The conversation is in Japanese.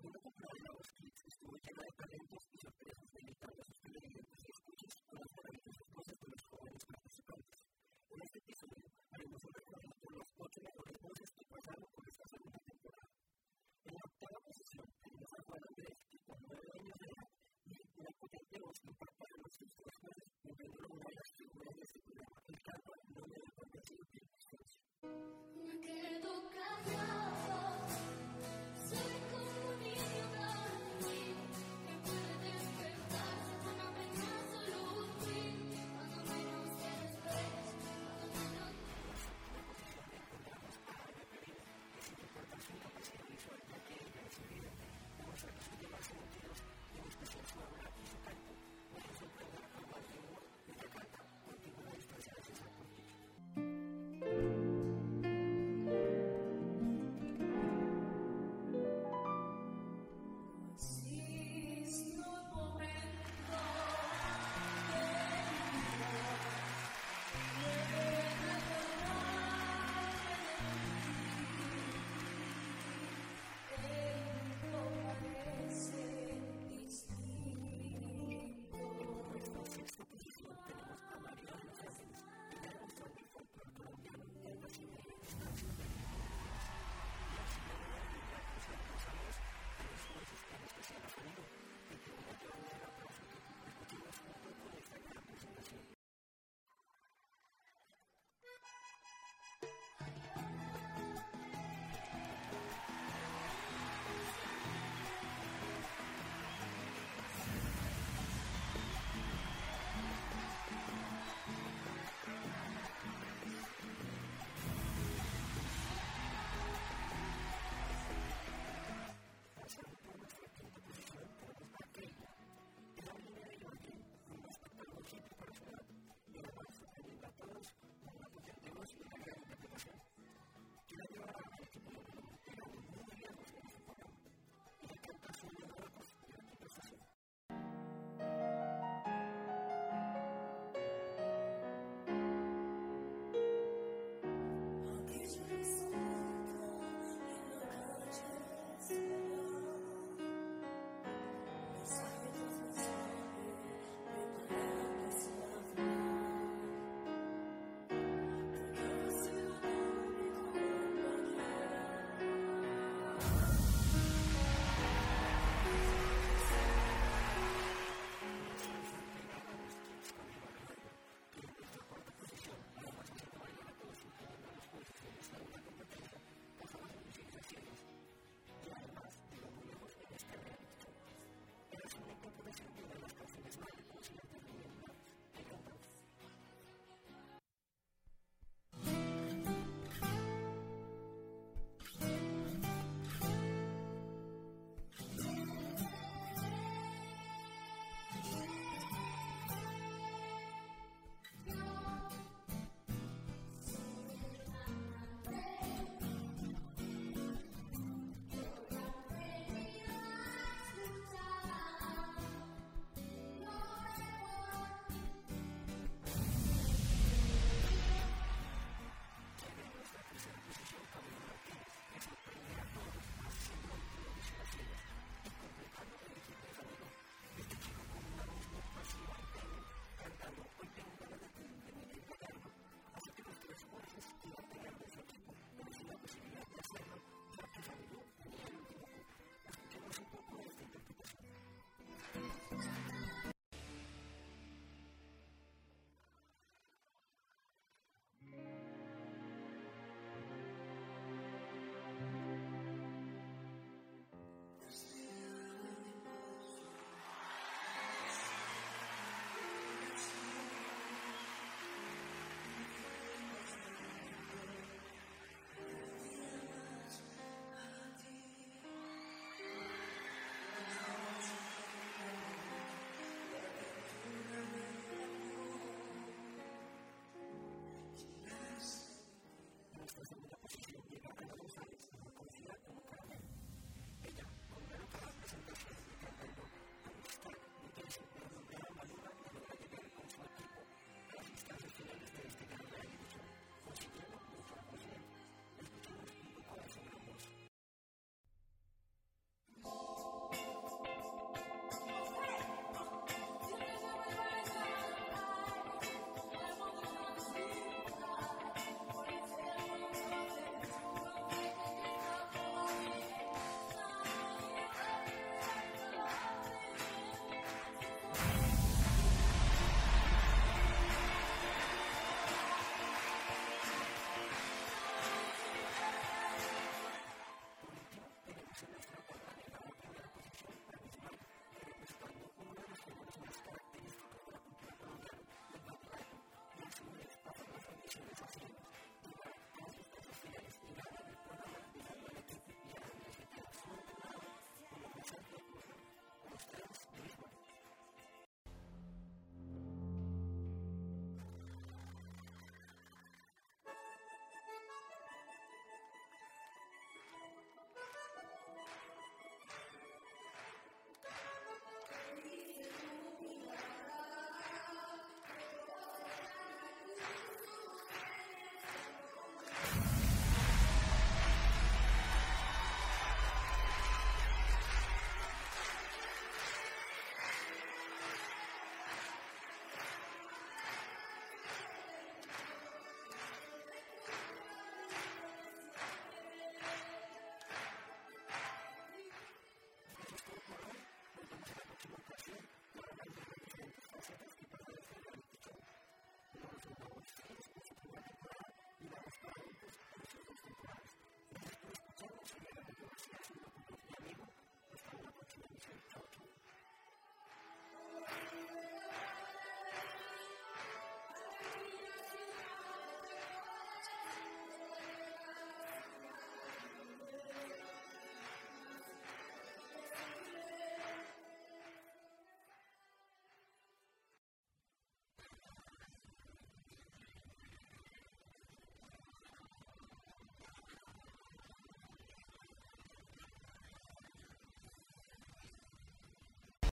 Soy como un niño dormido,